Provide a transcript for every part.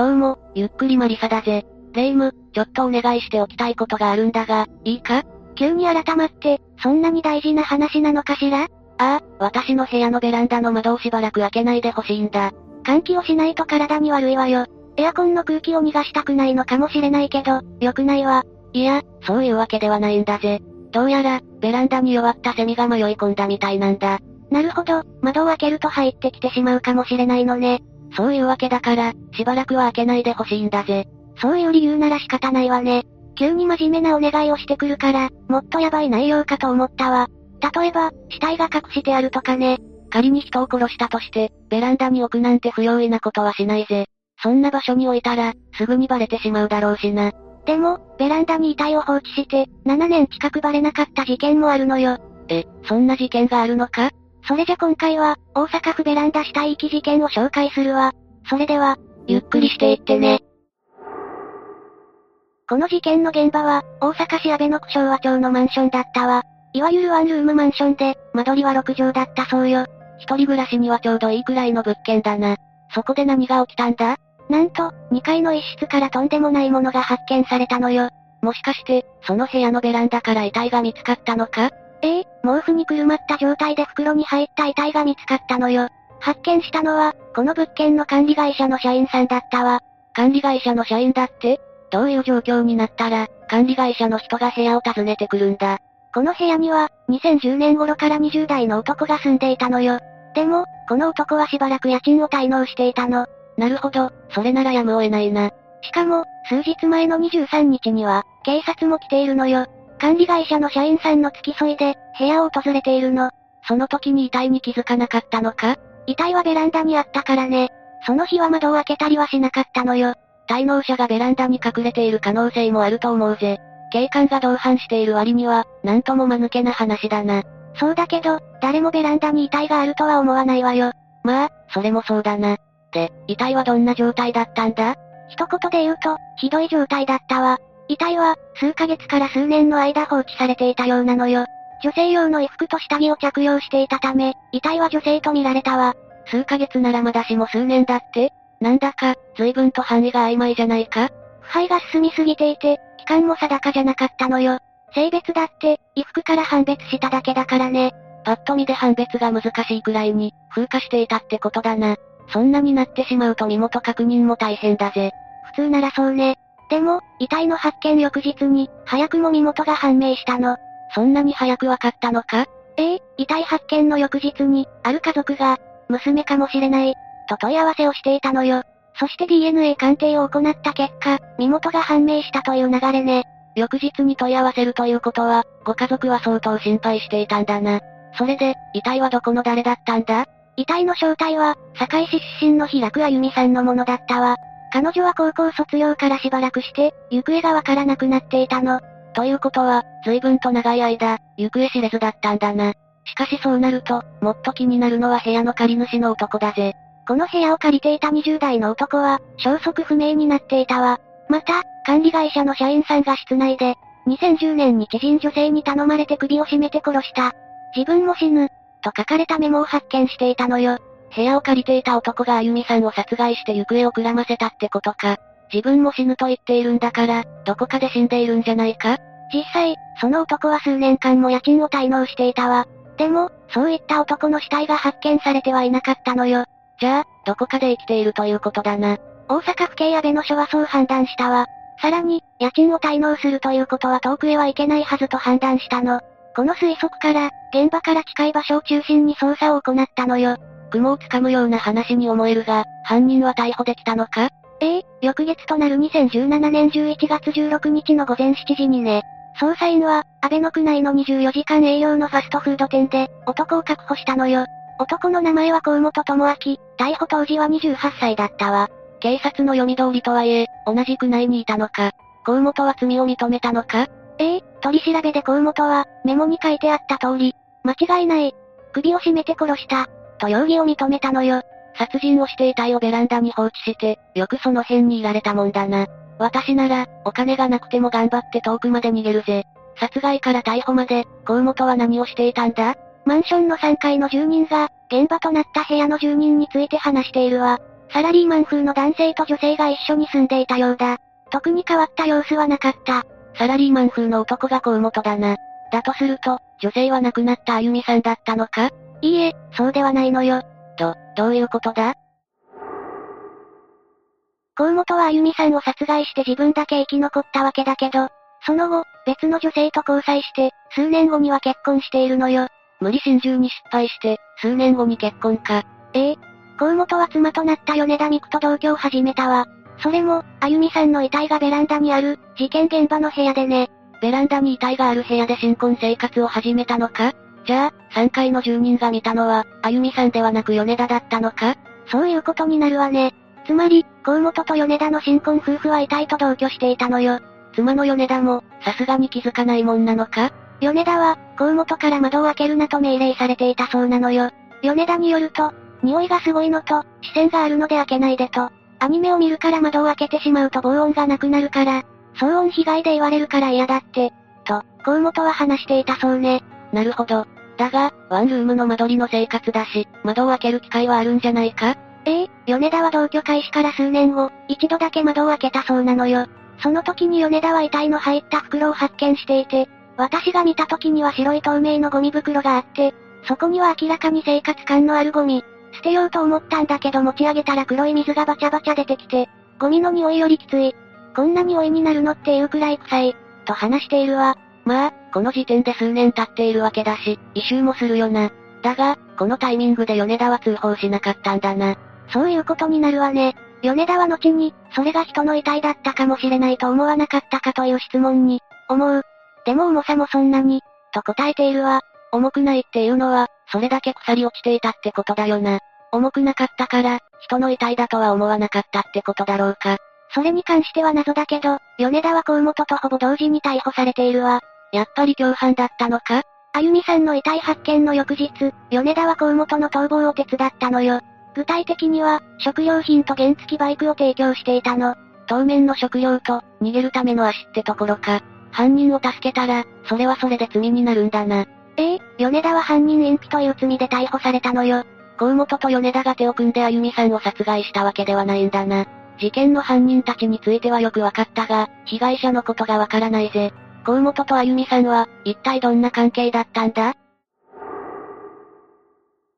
どうも、ゆっくりマリサだぜ。レイム、ちょっとお願いしておきたいことがあるんだが、いいか？急に改まって、そんなに大事な話なのかしら？ああ、私の部屋のベランダの窓をしばらく開けないでほしいんだ。換気をしないと体に悪いわよ。エアコンの空気を逃がしたくないのかもしれないけど、良くないわ。いや、そういうわけではないんだぜ。どうやら、ベランダに弱ったセミが迷い込んだみたいなんだ。なるほど、窓を開けると入ってきてしまうかもしれないのね。そういうわけだから、しばらくは開けないでほしいんだぜ。そういう理由なら仕方ないわね。急に真面目なお願いをしてくるから、もっとやばい内容かと思ったわ。例えば、死体が隠してあるとかね。仮に人を殺したとして、ベランダに置くなんて不用意なことはしないぜ。そんな場所に置いたら、すぐにバレてしまうだろうしな。でも、ベランダに遺体を放置して、7年近くバレなかった事件もあるのよ。え、そんな事件があるのか？それじゃ今回は、大阪府ベランダ死体遺棄事件を紹介するわ。それでは、ゆっくりしていってね。この事件の現場は、大阪市阿倍野区昭和町のマンションだったわ。いわゆるワンルームマンションで、間取りは6畳だったそうよ。一人暮らしにはちょうどいいくらいの物件だな。そこで何が起きたんだ？なんと、2階の一室からとんでもないものが発見されたのよ。もしかして、その部屋のベランダから遺体が見つかったのか？ええ毛布にくるまった状態で袋に入った遺体が見つかったのよ。発見したのは、この物件の管理会社の社員さんだったわ。管理会社の社員だって？どういう状況になったら、管理会社の人が部屋を訪ねてくるんだ？この部屋には、2010年頃から20代の男が住んでいたのよ。でも、この男はしばらく家賃を滞納していたの。なるほど、それならやむを得ないな。しかも、数日前の23日には、警察も来ているのよ。管理会社の社員さんの付き添いで、部屋を訪れているの。その時に遺体に気づかなかったのか？遺体はベランダにあったからね。その日は窓を開けたりはしなかったのよ。滞納者がベランダに隠れている可能性もあると思うぜ。警官が同伴している割には、なんとも間抜けな話だな。そうだけど、誰もベランダに遺体があるとは思わないわよ。まあ、それもそうだな。で、遺体はどんな状態だったんだ？一言で言うと、ひどい状態だったわ。遺体は、数ヶ月から数年の間放置されていたようなのよ。女性用の衣服と下着を着用していたため、遺体は女性と見られたわ。数ヶ月ならまだしも数年だって？なんだか、随分と範囲が曖昧じゃないか？腐敗が進みすぎていて、期間も定かじゃなかったのよ。性別だって、衣服から判別しただけだからね。パッと見で判別が難しいくらいに、風化していたってことだな。そんなになってしまうと身元確認も大変だぜ。普通ならそうね。でも、遺体の発見翌日に、早くも身元が判明したの。そんなに早くわかったのか？ええ遺体発見の翌日に、ある家族が、娘かもしれない、と問い合わせをしていたのよ。そして DNA 鑑定を行った結果、身元が判明したという流れね。翌日に問い合わせるということは、ご家族は相当心配していたんだな。それで、遺体はどこの誰だったんだ？遺体の正体は、堺市出身の平久あゆみさんのものだったわ。彼女は高校卒業からしばらくして、行方がわからなくなっていたの。ということは、随分と長い間、行方知れずだったんだな。しかしそうなると、もっと気になるのは部屋の借り主の男だぜ。この部屋を借りていた20代の男は、消息不明になっていたわ。また、管理会社の社員さんが室内で、2010年に知人女性に頼まれて首を絞めて殺した。自分も死ぬ。と書かれたメモを発見していたのよ。部屋を借りていた男があゆみさんを殺害して行方をくらませたってことか。自分も死ぬと言っているんだから、どこかで死んでいるんじゃないか？実際、その男は数年間も家賃を滞納していたわ。でも、そういった男の死体が発見されてはいなかったのよ。じゃあ、どこかで生きているということだな。大阪府警安倍の署はそう判断したわ。さらに、家賃を滞納するということは遠くへは行けないはずと判断したの。この推測から、現場から近い場所を中心に捜査を行ったのよ。雲をつかむような話に思えるが、犯人は逮捕できたのか？ええ翌月となる2017年11月16日の午前7時にね。捜査員は、安倍の区内の24時間営業のファストフード店で、男を確保したのよ。男の名前は河本智明、逮捕当時は28歳だったわ。警察の読み通りとはいえ、同じく内にいたのか。河本は罪を認めたのか？ええ取り調べで河本は、メモに書いてあった通り、間違いない。首を絞めて殺した、と容疑を認めたのよ。殺人をして遺体をベランダに放置して、よくその辺にいられたもんだな。私なら、お金がなくても頑張って遠くまで逃げるぜ。殺害から逮捕まで、河本は何をしていたんだ？マンションの3階の住人が、現場となった部屋の住人について話しているわ。サラリーマン風の男性と女性が一緒に住んでいたようだ。特に変わった様子はなかった。サラリーマン風の男が河本だな。だとすると、女性は亡くなったあゆみさんだったのか？いいえ、そうではないのよ。ど、どういうことだ？河本はあゆみさんを殺害して自分だけ生き残ったわけだけど、その後、別の女性と交際して、数年後には結婚しているのよ。無理心中に失敗して、数年後に結婚か。ええ。河本は妻となった米田美久と同居を始めたわ。それも、あゆみさんの遺体がベランダにある、事件現場の部屋でね。ベランダに遺体がある部屋で新婚生活を始めたのか？じゃあ、3階の住人が見たのは、あゆみさんではなく米田だったのか？そういうことになるわね。つまり、河本と米田の新婚夫婦は遺体と同居していたのよ。妻の米田も、さすがに気づかないもんなのか？米田は、河本から窓を開けるなと命令されていたそうなのよ。米田によると、匂いがすごいのと、視線があるので開けないでと。アニメを見るから窓を開けてしまうと防音がなくなるから、騒音被害で言われるから嫌だって。と、河本は話していたそうね。なるほど。だが、ワンルームの間取りの生活だし、窓を開ける機会はあるんじゃないか？ええ米田は同居開始から数年後、一度だけ窓を開けたそうなのよ。その時に米田は遺体の入った袋を発見していて、私が見た時には白い透明のゴミ袋があって、そこには明らかに生活感のあるゴミ。捨てようと思ったんだけど持ち上げたら黒い水がバチャバチャ出てきて、ゴミの匂いよりきつい。こんな匂いになるのっていうくらい臭い。と話しているわ。まあ、この時点で数年経っているわけだし、異臭もするよな。だが、このタイミングで米田は通報しなかったんだな。そういうことになるわね。米田は後に、それが人の遺体だったかもしれないと思わなかったかという質問に、思う。でも重さもそんなに、と答えているわ。重くないっていうのは、それだけ腐り落ちていたってことだよな。重くなかったから、人の遺体だとは思わなかったってことだろうか。それに関しては謎だけど、米田は河本とほぼ同時に逮捕されているわ。やっぱり共犯だったのか？あゆみさんの遺体発見の翌日、米田は河本の逃亡を手伝ったのよ。具体的には、食料品と原付バイクを提供していたの。当面の食料と、逃げるための足ってところか。犯人を助けたら、それはそれで罪になるんだな。ええ米田は犯人隠避という罪で逮捕されたのよ。河本と米田が手を組んであゆみさんを殺害したわけではないんだな。事件の犯人たちについてはよくわかったが、被害者のことがわからないぜ。河本とあゆみさんは、一体どんな関係だったんだ？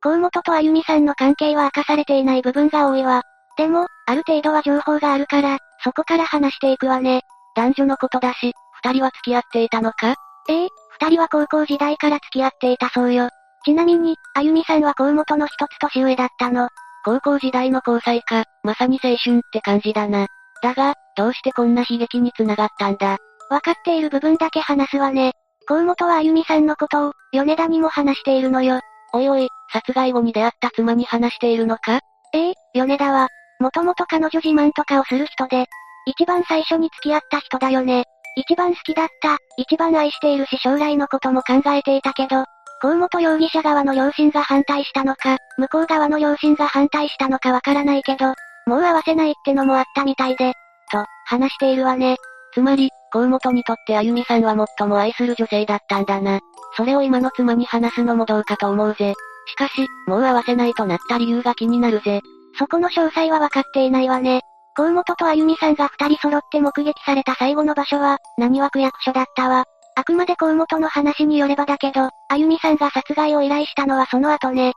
河本とあゆみさんの関係は明かされていない部分が多いわ。でも、ある程度は情報があるから、そこから話していくわね。男女のことだし、二人は付き合っていたのか？ええ、二人は高校時代から付き合っていたそうよ。ちなみに、あゆみさんは河本の一つ年上だったの。高校時代の交際か、まさに青春って感じだな。だが、どうしてこんな悲劇に繋がったんだ？わかっている部分だけ話すわね。河本はあゆみさんのことを、米田にも話しているのよ。おいおい、殺害後に出会った妻に話しているのか？ええ、米田は、もともと彼女自慢とかをする人で、一番最初に付き合った人だよね。一番好きだった、一番愛しているし将来のことも考えていたけど、河本容疑者側の両親が反対したのか、向こう側の両親が反対したのかわからないけど、もう会わせないってのもあったみたいで、と、話しているわね。つまり、河本にとってあゆみさんは最も愛する女性だったんだな。それを今の妻に話すのもどうかと思うぜ。しかし、もう会わせないとなった理由が気になるぜ。そこの詳細は分かっていないわね。河本とあゆみさんが二人揃って目撃された最後の場所は、何は区役所だったわ。あくまで河本の話によればだけど、あゆみさんが殺害を依頼したのはその後ね。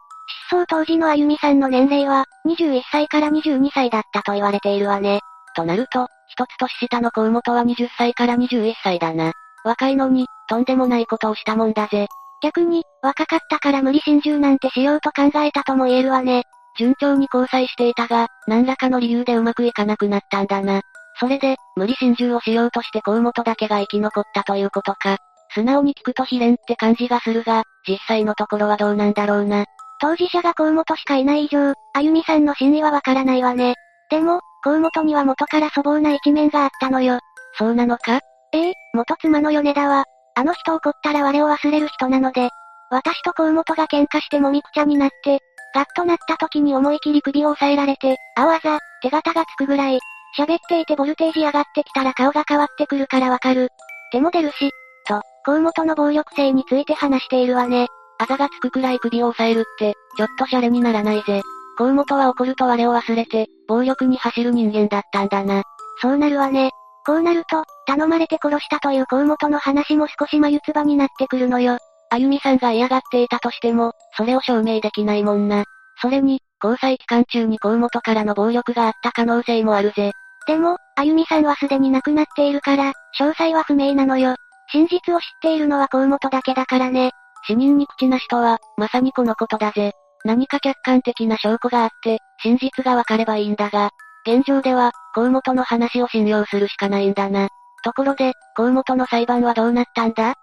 失踪当時のあゆみさんの年齢は、21歳から22歳だったと言われているわね。となると、一つ年下の河本は20歳から21歳だな。若いのに、とんでもないことをしたもんだぜ。逆に、若かったから無理心中なんてしようと考えたとも言えるわね。順調に交際していたが、何らかの理由でうまくいかなくなったんだな。それで、無理心中をしようとして河本だけが生き残ったということか。素直に聞くと悲恋って感じがするが、実際のところはどうなんだろうな。当事者が河本しかいない以上、あゆみさんの真意はわからないわね。でも、河本には元から粗暴な一面があったのよ。そうなのか？ええ元妻の米田は、あの人怒ったら我を忘れる人なので、私と河本が喧嘩してもみくちゃになって、ガッとなった時に思い切り首を押さえられて、青あざ、手形がつくぐらい、喋っていてボルテージ上がってきたら顔が変わってくるからわかる。手も出るし、と、河本の暴力性について話しているわね。あざがつくくらい首を押さえるって、ちょっとシャレにならないぜ。河本は怒ると我を忘れて、暴力に走る人間だったんだな。そうなるわね。こうなると、頼まれて殺したという河本の話も少し眉唾になってくるのよ。あゆみさんが嫌がっていたとしても、それを証明できないもんな。それに、交際期間中に河本からの暴力があった可能性もあるぜ。でも、あゆみさんはすでに亡くなっているから、詳細は不明なのよ。真実を知っているのは河本だけだからね。死人に口なしとは、まさにこのことだぜ。何か客観的な証拠があって、真実がわかればいいんだが、現状では、河本の話を信用するしかないんだな。ところで、河本の裁判はどうなったんだ？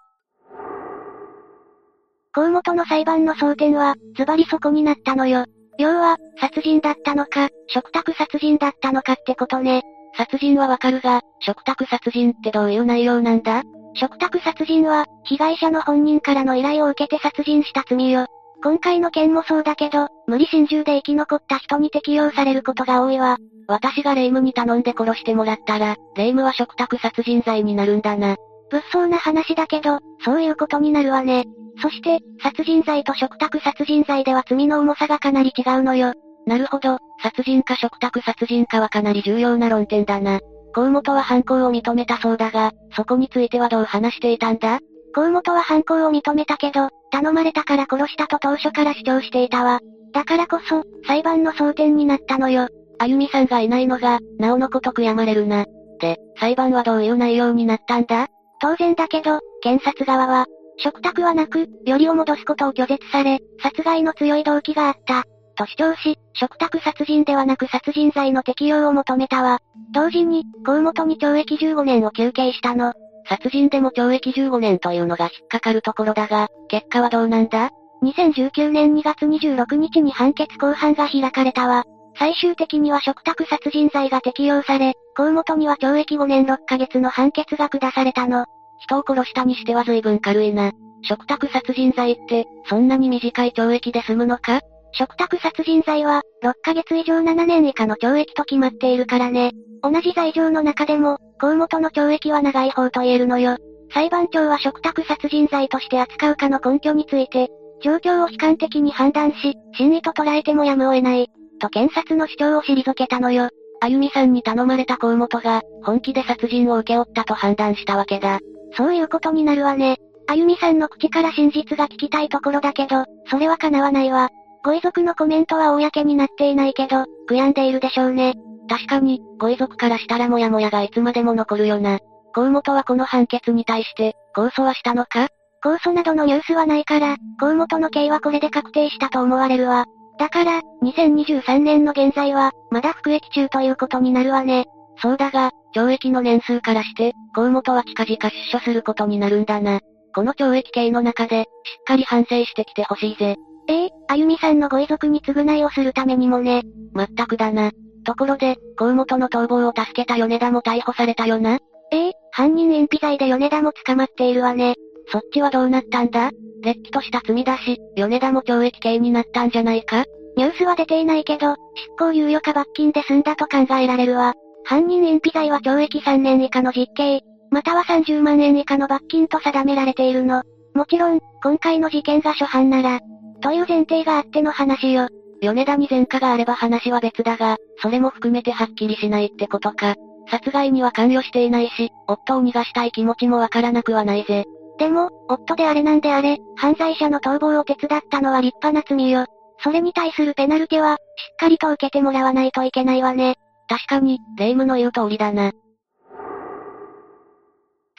河本の裁判の争点は、ズバリそこになったのよ。要は、殺人だったのか、食卓殺人だったのかってことね。殺人はわかるが、食卓殺人ってどういう内容なんだ？食卓殺人は、被害者の本人からの依頼を受けて殺人した罪よ。今回の件もそうだけど、無理心中で生き残った人に適用されることが多いわ。私が霊夢に頼んで殺してもらったら、霊夢は食卓殺人罪になるんだな。物騒な話だけど、そういうことになるわね。そして、殺人罪と食卓殺人罪では罪の重さがかなり違うのよ。なるほど、殺人か食卓殺人かはかなり重要な論点だな。河本は犯行を認めたそうだが、そこについてはどう話していたんだ？河本は犯行を認めたけど、頼まれたから殺したと当初から主張していたわ。だからこそ、裁判の争点になったのよ。あゆみさんがいないのが、なおのこと悔やまれるな。で、裁判はどういう内容になったんだ？当然だけど、検察側は、食卓はなく、よりを戻すことを拒絶され、殺害の強い動機があった。と主張し、食卓殺人ではなく殺人罪の適用を求めたわ。同時に、河本に懲役15年を求刑したの。殺人でも懲役15年というのが引っかかるところだが、結果はどうなんだ ?2019 年2月26日に判決公判が開かれたわ。最終的には食卓殺人罪が適用され、河本には懲役5年6ヶ月の判決が下されたの。人を殺したにしては随分軽いな。食卓殺人罪って、そんなに短い懲役で済むのか？食卓殺人罪は、6ヶ月以上7年以下の懲役と決まっているからね。同じ罪状の中でも、河本の懲役は長い方と言えるのよ。裁判長は食卓殺人罪として扱うかの根拠について、状況を悲観的に判断し、真意と捉えてもやむを得ない、と検察の主張を退けたのよ。あゆみさんに頼まれた河本が、本気で殺人を請け負ったと判断したわけだ。そういうことになるわね。あゆみさんの口から真実が聞きたいところだけど、それは叶わないわ。ご遺族のコメントは公になっていないけど、悔やんでいるでしょうね。確かに、ご遺族からしたらもやもやがいつまでも残るよな。河本はこの判決に対して、控訴はしたのか？控訴などのニュースはないから、河本の刑はこれで確定したと思われるわ。だから、2023年の現在は、まだ服役中ということになるわね。そうだが、懲役の年数からして、河本は近々出所することになるんだな。この懲役刑の中で、しっかり反省してきてほしいぜ。ええあゆみさんのご遺族に償いをするためにもね。まったくだな。ところで、河本の逃亡を助けた米田も逮捕されたよな？ええ犯人隠避罪で米田も捕まっているわね。そっちはどうなったんだ？劣気とした罪だし、米田も懲役刑になったんじゃないか？ニュースは出ていないけど、執行猶予か罰金で済んだと考えられるわ。犯人隠避罪は懲役3年以下の実刑、または30万円以下の罰金と定められているの。もちろん、今回の事件が初犯なら、という前提があっての話よ。米田に前科があれば話は別だが、それも含めてはっきりしないってことか。殺害には関与していないし、夫を逃がしたい気持ちもわからなくはないぜ。でも、夫であれなんであれ、犯罪者の逃亡を手伝ったのは立派な罪よ。それに対するペナルティは、しっかりと受けてもらわないといけないわね。確かに、霊夢の言う通りだな。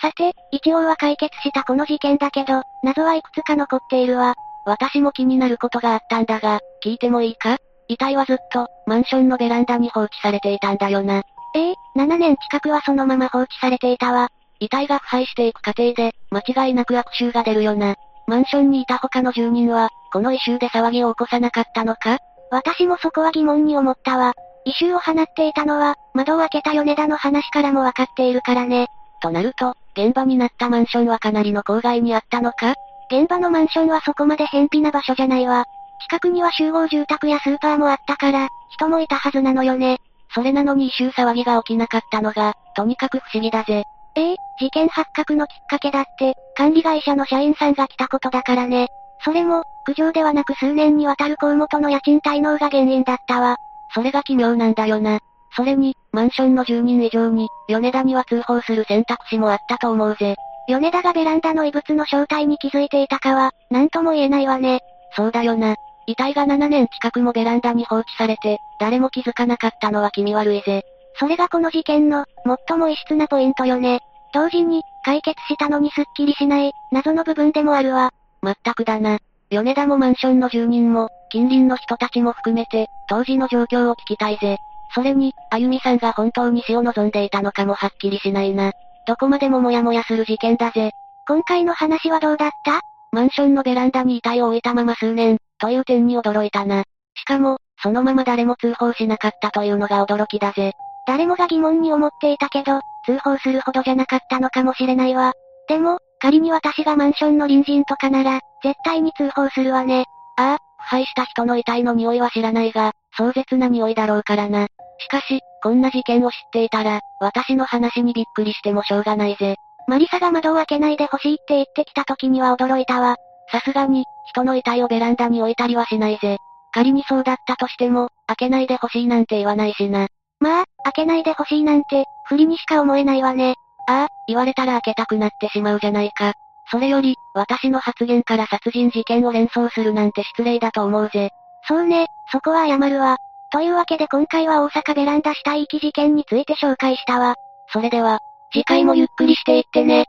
さて、一応は解決したこの事件だけど、謎はいくつか残っているわ。私も気になることがあったんだが、聞いてもいいか？遺体はずっと、マンションのベランダに放置されていたんだよな。ええ7年近くはそのまま放置されていたわ。遺体が腐敗していく過程で、間違いなく悪臭が出るよな。マンションにいた他の住人は、この異臭で騒ぎを起こさなかったのか？私もそこは疑問に思ったわ。異臭を放っていたのは、窓を開けた米田の話からもわかっているからね。となると、現場になったマンションはかなりの郊外にあったのか？現場のマンションはそこまで偏僻な場所じゃないわ。近くには集合住宅やスーパーもあったから、人もいたはずなのよね。それなのに異臭騒ぎが起きなかったのが、とにかく不思議だぜ。ええ事件発覚のきっかけだって、管理会社の社員さんが来たことだからね。それも、苦情ではなく数年にわたる公元の家賃滞納が原因だったわ。それが奇妙なんだよな。それに、マンションの住人以上に、米田には通報する選択肢もあったと思うぜ。米田がベランダの異物の正体に気づいていたかは、なんとも言えないわね。そうだよな。遺体が7年近くもベランダに放置されて、誰も気づかなかったのは気味悪いぜ。それがこの事件の、最も異質なポイントよね。同時に、解決したのにスッキリしない、謎の部分でもあるわ。まったくだな。米田もマンションの住人も、近隣の人たちも含めて、当時の状況を聞きたいぜ。それに、あゆみさんが本当に死を望んでいたのかもはっきりしないな。どこまでもモヤモヤする事件だぜ。今回の話はどうだった？マンションのベランダに遺体を置いたまま数年、という点に驚いたな。しかも、そのまま誰も通報しなかったというのが驚きだぜ。誰もが疑問に思っていたけど、通報するほどじゃなかったのかもしれないわ。でも、仮に私がマンションの隣人とかなら、絶対に通報するわね。ああ、腐敗した人の遺体の匂いは知らないが、壮絶な匂いだろうからな。しかし、こんな事件を知っていたら、私の話にびっくりしてもしょうがないぜ。マリサが窓を開けないでほしいって言ってきた時には驚いたわ。さすがに、人の遺体をベランダに置いたりはしないぜ。仮にそうだったとしても、開けないでほしいなんて言わないしな。まあ、開けないでほしいなんて、不利にしか思えないわね。ああ、言われたら開けたくなってしまうじゃないか。それより、私の発言から殺人事件を連想するなんて失礼だと思うぜ。そうね、そこは謝るわ。というわけで今回は大阪ベランダ死体遺棄事件について紹介したわ。それでは、次回もゆっくりしていってね。